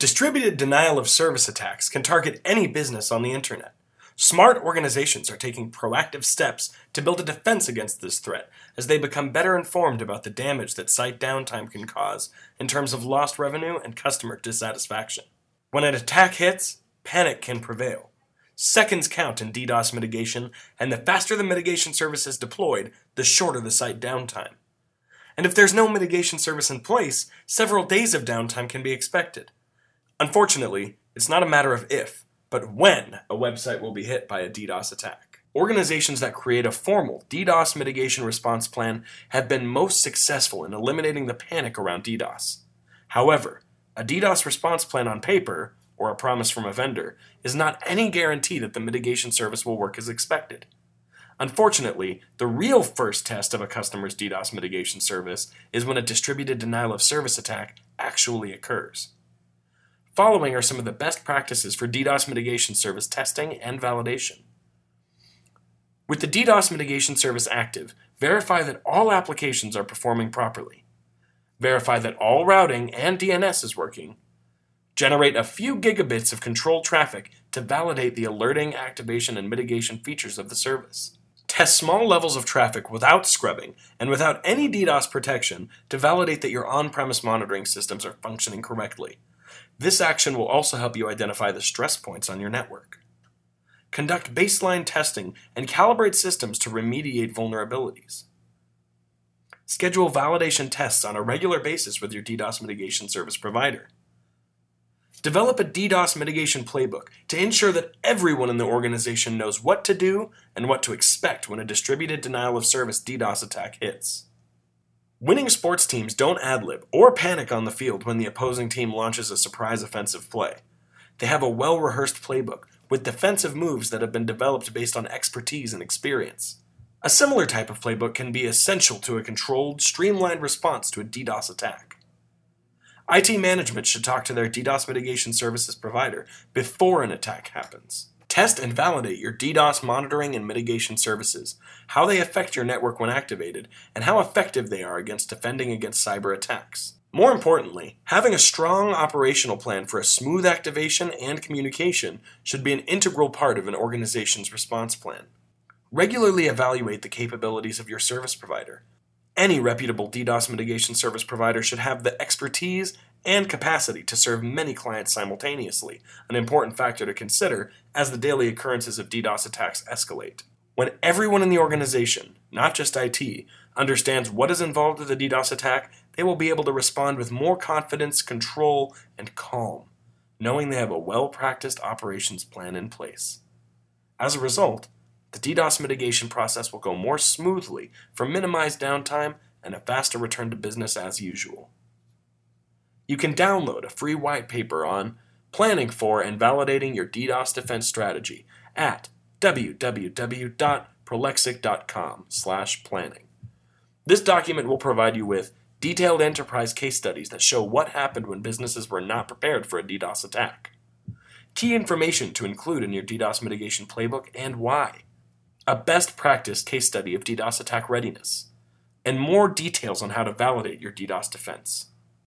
Distributed denial of service attacks can target any business on the internet. Smart organizations are taking proactive steps to build a defense against this threat as they become better informed about the damage that site downtime can cause in terms of lost revenue and customer dissatisfaction. When an attack hits, panic can prevail. Seconds count in DDoS mitigation, and the faster the mitigation service is deployed, the shorter the site downtime. And if there's no mitigation service in place, several days of downtime can be expected. Unfortunately, it's not a matter of if, but when a website will be hit by a DDoS attack. Organizations that create a formal DDoS mitigation response plan have been most successful in eliminating the panic around DDoS. However, a DDoS response plan on paper, or a promise from a vendor, is not any guarantee that the mitigation service will work as expected. Unfortunately, the real first test of a customer's DDoS mitigation service is when a distributed denial of service attack actually occurs. Following are some of the best practices for DDoS mitigation service testing and validation. With the DDoS mitigation service active, verify that all applications are performing properly. Verify that all routing and DNS is working. Generate a few gigabits of controlled traffic to validate the alerting, activation, and mitigation features of the service. Test small levels of traffic without scrubbing and without any DDoS protection to validate that your on premise monitoring systems are functioning correctly. This action will also help you identify the stress points on your network. Conduct baseline testing and calibrate systems to remediate vulnerabilities. Schedule validation tests on a regular basis with your DDoS mitigation service provider. Develop a DDoS mitigation playbook to ensure that everyone in the organization knows what to do and what to expect when a distributed denial of service DDoS attack hits. Winning sports teams don't ad lib or panic on the field when the opposing team launches a surprise offensive play. They have a well rehearsed playbook with defensive moves that have been developed based on expertise and experience. A similar type of playbook can be essential to a controlled, streamlined response to a DDoS attack. IT management should talk to their DDoS mitigation services provider before an attack happens. Test and validate your DDoS monitoring and mitigation services, how they affect your network when activated, and how effective they are against defending against cyber attacks. More importantly, having a strong operational plan for a smooth activation and communication should be an integral part of an organization's response plan. Regularly evaluate the capabilities of your service provider. Any reputable DDoS mitigation service provider should have the expertise and capacity to serve many clients simultaneously, an important factor to consider as the daily occurrences of DDoS attacks escalate. When everyone in the organization, not just IT, understands what is involved with a DDoS attack, they will be able to respond with more confidence, control, and calm, knowing they have a well practiced operations plan in place. As a result, the DDoS mitigation process will go more smoothly for minimized downtime and a faster return to business as usual you can download a free white paper on planning for and validating your DDoS defense strategy at www.prolexic.com/planning. This document will provide you with detailed enterprise case studies that show what happened when businesses were not prepared for a DDoS attack. Key information to include in your DDoS mitigation playbook and why. A best practice case study of DDoS attack readiness. And more details on how to validate your DDoS defense.